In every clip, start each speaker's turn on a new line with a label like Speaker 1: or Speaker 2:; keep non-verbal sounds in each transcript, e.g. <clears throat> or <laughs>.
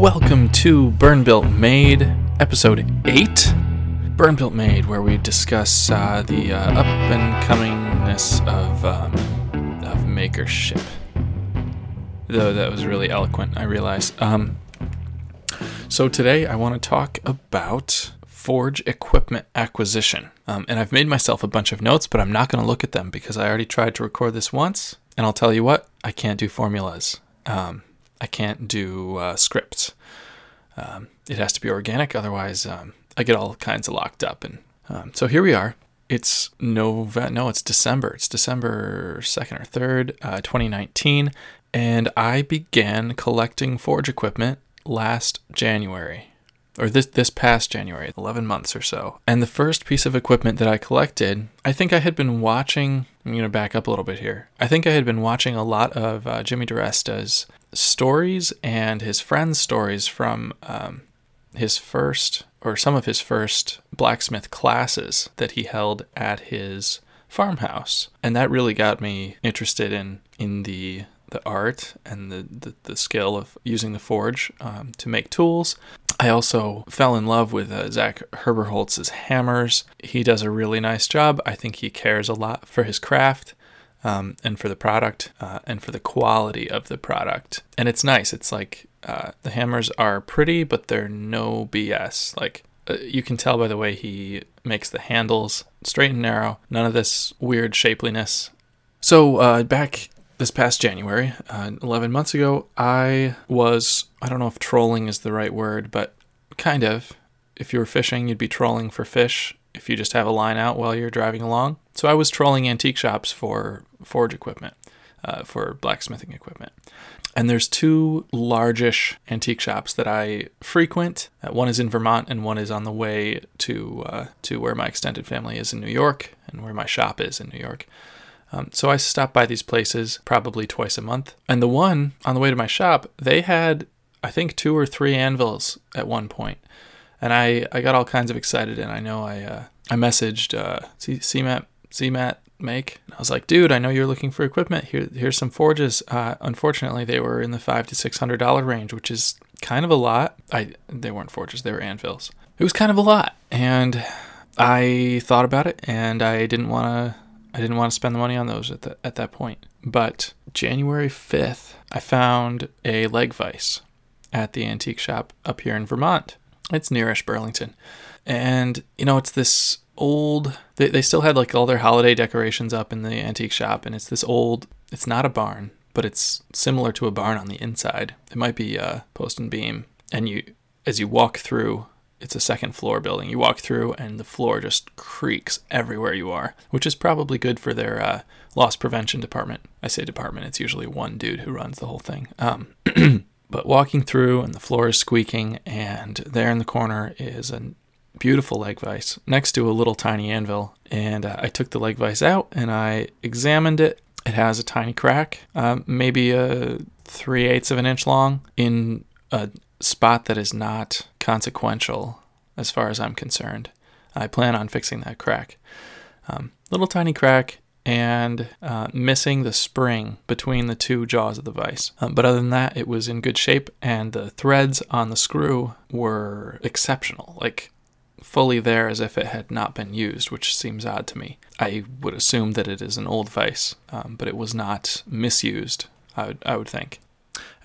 Speaker 1: Welcome to Bernbuilt Made, episode 8. Bernbuilt Made, where we discuss uh, the uh, up and comingness of, um, of makership. Though that was really eloquent, I realize. Um, so today I want to talk about Forge equipment acquisition. Um, and I've made myself a bunch of notes, but I'm not going to look at them because I already tried to record this once. And I'll tell you what, I can't do formulas. Um, I can't do uh, scripts. Um, it has to be organic, otherwise um, I get all kinds of locked up. And um, so here we are. It's November. No, it's December. It's December second or third, uh, 2019, and I began collecting Forge equipment last January or this this past January, 11 months or so. And the first piece of equipment that I collected, I think I had been watching. I'm to back up a little bit here. I think I had been watching a lot of uh, Jimmy DiResta's stories and his friends' stories from um, his first or some of his first blacksmith classes that he held at his farmhouse, and that really got me interested in in the the art and the, the, the skill of using the forge um, to make tools. I also fell in love with uh, Zach Herberholz's hammers. He does a really nice job. I think he cares a lot for his craft. Um, and for the product uh, and for the quality of the product. And it's nice. It's like uh, the hammers are pretty, but they're no BS. Like uh, you can tell by the way he makes the handles straight and narrow, none of this weird shapeliness. So uh, back this past January, uh, 11 months ago, I was, I don't know if trolling is the right word, but kind of. If you were fishing, you'd be trolling for fish if you just have a line out while you're driving along. So I was trolling antique shops for forge equipment, uh, for blacksmithing equipment. And there's two largish antique shops that I frequent. Uh, one is in Vermont, and one is on the way to uh, to where my extended family is in New York, and where my shop is in New York. Um, so I stop by these places probably twice a month. And the one on the way to my shop, they had, I think, two or three anvils at one point. And I, I got all kinds of excited. And I know I, uh, I messaged uh, CMAT, CMAT make. And I was like, dude, I know you're looking for equipment. Here, here's some forges. Uh, unfortunately, they were in the five to six hundred dollar range, which is kind of a lot. I they weren't forges; they were anvils. It was kind of a lot, and I thought about it, and I didn't want to I didn't want to spend the money on those at, the, at that point. But January 5th, I found a leg vise at the antique shop up here in Vermont. It's nearish Burlington. And, you know, it's this old, they, they still had like all their holiday decorations up in the antique shop. And it's this old, it's not a barn, but it's similar to a barn on the inside. It might be a post and beam. And you, as you walk through, it's a second floor building. You walk through and the floor just creaks everywhere you are, which is probably good for their uh, loss prevention department. I say department, it's usually one dude who runs the whole thing. Um, <clears throat> but walking through and the floor is squeaking, and there in the corner is a beautiful leg vise next to a little tiny anvil. And uh, I took the leg vise out and I examined it. It has a tiny crack, uh, maybe a three eighths of an inch long, in a spot that is not consequential as far as I'm concerned. I plan on fixing that crack. Um, little tiny crack and uh, missing the spring between the two jaws of the vise. Um, but other than that, it was in good shape, and the threads on the screw were exceptional, like fully there as if it had not been used, which seems odd to me. I would assume that it is an old vise, um, but it was not misused, I would, I would think.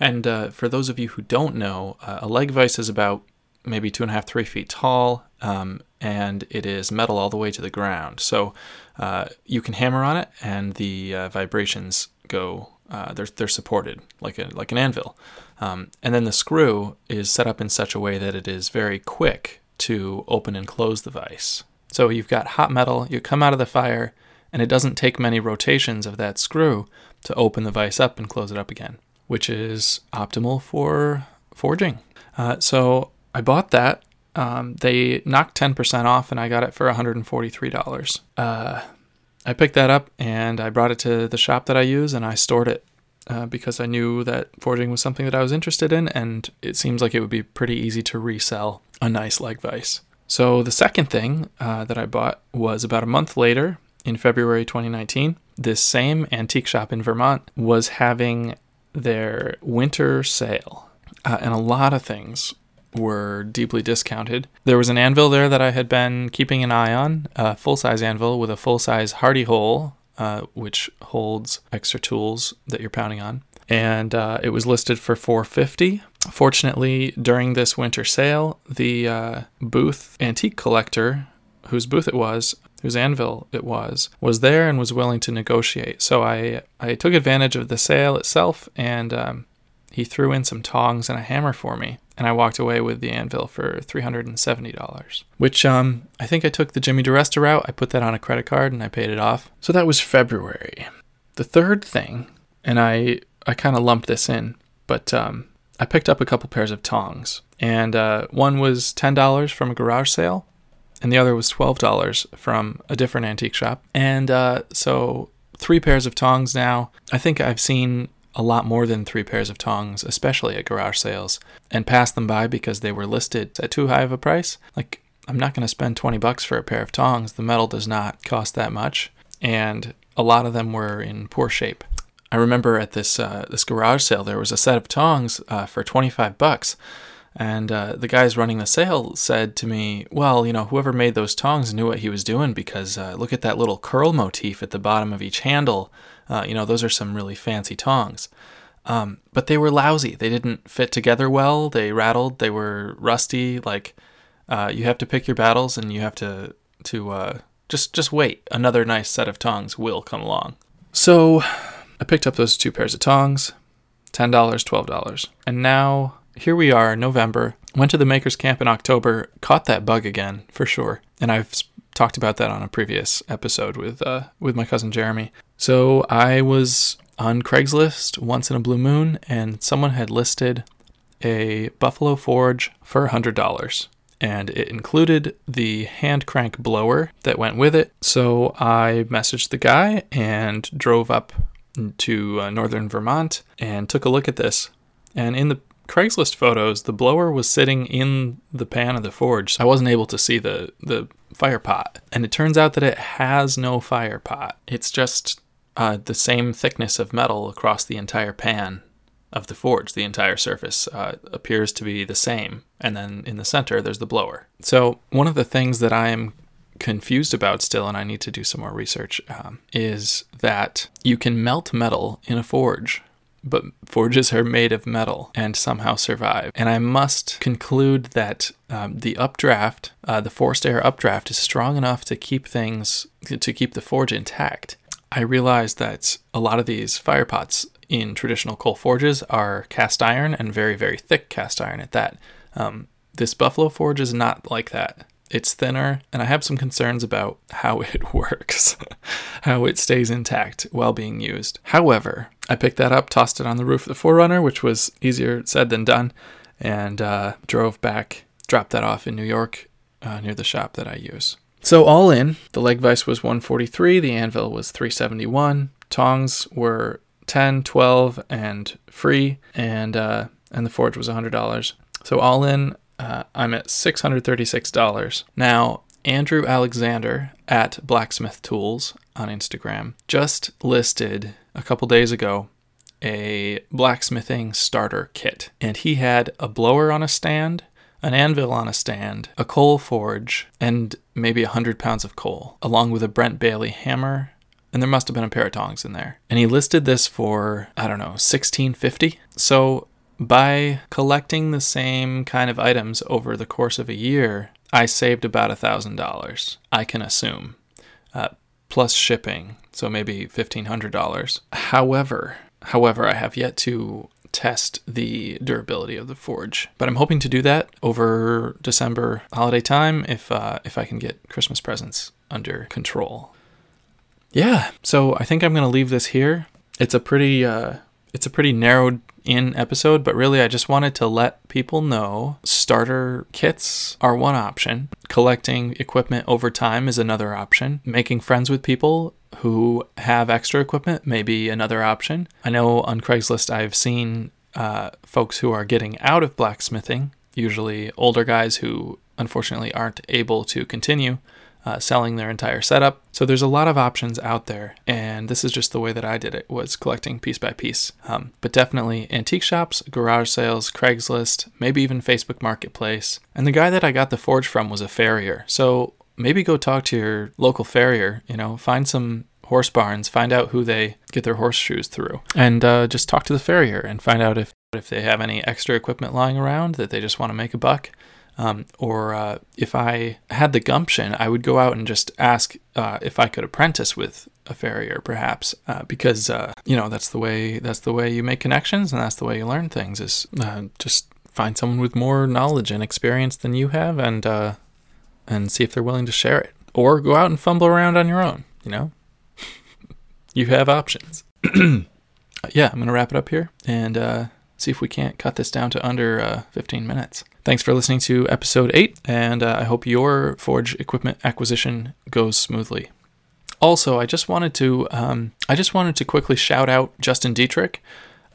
Speaker 1: And uh, for those of you who don't know, uh, a leg vise is about maybe two and a half, three feet tall, um, and it is metal all the way to the ground. So uh, you can hammer on it, and the uh, vibrations go. Uh, they're they're supported like a like an anvil, um, and then the screw is set up in such a way that it is very quick to open and close the vise. So you've got hot metal. You come out of the fire, and it doesn't take many rotations of that screw to open the vise up and close it up again which is optimal for forging. Uh, so I bought that. Um, they knocked 10% off and I got it for $143. Uh, I picked that up and I brought it to the shop that I use and I stored it uh, because I knew that forging was something that I was interested in and it seems like it would be pretty easy to resell a nice leg vise. So the second thing uh, that I bought was about a month later in February 2019. This same antique shop in Vermont was having their winter sale. uh, and a lot of things were deeply discounted. There was an anvil there that I had been keeping an eye on, a full size anvil with a full size hardy hole, uh, which holds extra tools that you're pounding on. And uh, it was listed for 450. Fortunately, during this winter sale, the uh, booth antique collector, whose booth it was, whose anvil it was, was there and was willing to negotiate. So I I took advantage of the sale itself, and um, he threw in some tongs and a hammer for me and I walked away with the anvil for $370, which um, I think I took the Jimmy DiResta route. I put that on a credit card and I paid it off. So that was February. The third thing, and I, I kind of lumped this in, but um, I picked up a couple pairs of tongs. And uh, one was $10 from a garage sale, and the other was $12 from a different antique shop. And uh, so three pairs of tongs now. I think I've seen a lot more than three pairs of tongs, especially at garage sales, and passed them by because they were listed at too high of a price. Like, I'm not going to spend 20 bucks for a pair of tongs. The metal does not cost that much, and a lot of them were in poor shape. I remember at this uh, this garage sale there was a set of tongs uh, for 25 bucks, and uh, the guys running the sale said to me, "Well, you know, whoever made those tongs knew what he was doing because uh, look at that little curl motif at the bottom of each handle. Uh, you know, those are some really fancy tongs. Um, but they were lousy. They didn't fit together well. They rattled. They were rusty. Like uh, you have to pick your battles, and you have to to uh, just just wait. Another nice set of tongs will come along. So I picked up those two pairs of tongs, ten dollars, twelve dollars, and now here we are, November. Went to the Makers Camp in October. Caught that bug again for sure, and I've talked about that on a previous episode with uh, with my cousin Jeremy. So I was on Craigslist once in a blue moon, and someone had listed a Buffalo Forge for $100. And it included the hand crank blower that went with it. So I messaged the guy and drove up to uh, northern Vermont and took a look at this. And in the Craigslist photos, the blower was sitting in the pan of the forge. So I wasn't able to see the, the fire pot. And it turns out that it has no fire pot. It's just uh, the same thickness of metal across the entire pan of the forge. The entire surface uh, appears to be the same. And then in the center, there's the blower. So, one of the things that I am confused about still, and I need to do some more research, um, is that you can melt metal in a forge. But forges are made of metal and somehow survive. And I must conclude that um, the updraft, uh, the forced air updraft, is strong enough to keep things, to keep the forge intact. I realized that a lot of these fire pots in traditional coal forges are cast iron and very, very thick cast iron at that. Um, this Buffalo forge is not like that. It's thinner, and I have some concerns about <laughs> how it <laughs> works, how it stays intact while being used. However, I picked that up, tossed it on the roof of the 4Runner, which was easier said than done, and uh, drove back, dropped that off in New York uh, near the shop that I use. So all in, the leg vise was 143, the anvil was 371, tongs were 10, 12, and free, and uh, and the forge was $100. So all in, uh, I'm at $636. Now, Andrew Alexander at Blacksmith Tools on Instagram just listed a couple days ago a blacksmithing starter kit, and he had a blower on a stand an anvil on a stand, a coal forge, and maybe a hundred pounds of coal, along with a Brent Bailey hammer, and there must have been a pair of tongs in there. And he listed this for, I don't know, 1650. So by collecting the same kind of items over the course of a year, I saved about a thousand dollars, I can assume, uh, plus shipping, so maybe fifteen hundred dollars. However, however, I have yet to test the durability of the forge. But I'm hoping to do that over December holiday time if uh, if I can get Christmas presents under control. Yeah, so I think I'm gonna leave this here. It's a pretty uh, it's a pretty narrowed in episode, but really I just wanted to let people know starter kits are one option. Collecting equipment over time is another option. Making friends with people who have extra equipment may be another option. I know on Craigslist I've seen uh, folks who are getting out of blacksmithing, usually older guys who unfortunately aren't able to continue uh, selling their entire setup. So there's a lot of options out there, and this is just the way that I did it was collecting piece by piece. Um, but definitely antique shops, garage sales, Craigslist, maybe even Facebook Marketplace. And the guy that I got the forge from was a farrier, so maybe go talk to your local farrier. You know, find some horse barns, find out who they get their horseshoes through, and uh, just talk to the farrier and find out if if they have any extra equipment lying around that they just want to make a buck. Um, or uh, if I had the gumption, I would go out and just ask uh, if I could apprentice with a farrier, perhaps, uh, because uh, you know that's the way that's the way you make connections and that's the way you learn things. Is uh, just find someone with more knowledge and experience than you have, and uh, and see if they're willing to share it, or go out and fumble around on your own. You know, <laughs> you have options. <clears throat> yeah, I'm gonna wrap it up here and see if we can't cut this down to under 15 minutes. Thanks for listening to episode 8, and uh, I hope your Forge equipment acquisition goes smoothly. Also, I just wanted to um, I just wanted to quickly shout out Justin Dietrich,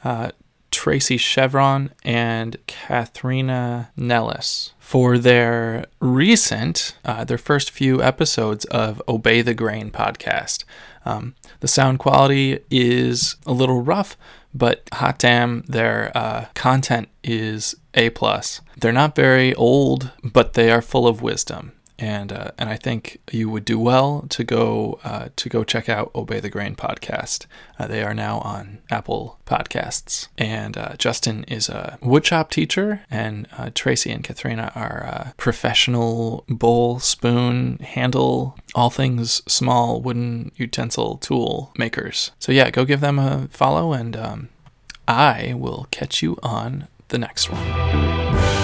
Speaker 1: uh, Tracey Cheuvront, and Kathrina Nellis for their recent, uh, their first few episodes of Obey the Grain podcast. Um, the sound quality is a little rough, but hot damn, their uh, content is a plus. They're not very old, but they are full of wisdom and uh, and I think you would do well to go uh, to go check out Obey the Grain podcast. Uh, they are now on Apple Podcasts, and uh, Justin is a woodshop teacher, and uh, Tracey and Kathrina are uh, professional bowl, spoon, handle, all things small wooden utensil tool makers. So yeah, go give them a follow, and um, I will catch you on the next one.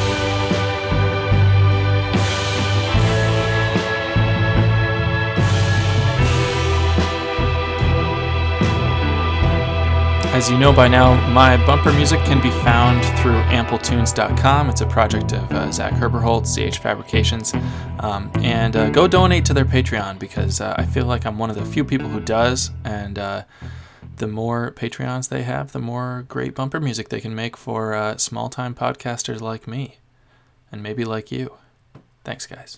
Speaker 1: As you know by now, my bumper music can be found through ampletunes.com. It's a project of uh, Zach Herberholtz, CH Fabrications. Um, and uh, go donate to their Patreon because uh, I feel like I'm one of the few people who does. And uh, the more Patreons they have, the more great bumper music they can make for uh, small time podcasters like me. And maybe like you. Thanks, guys.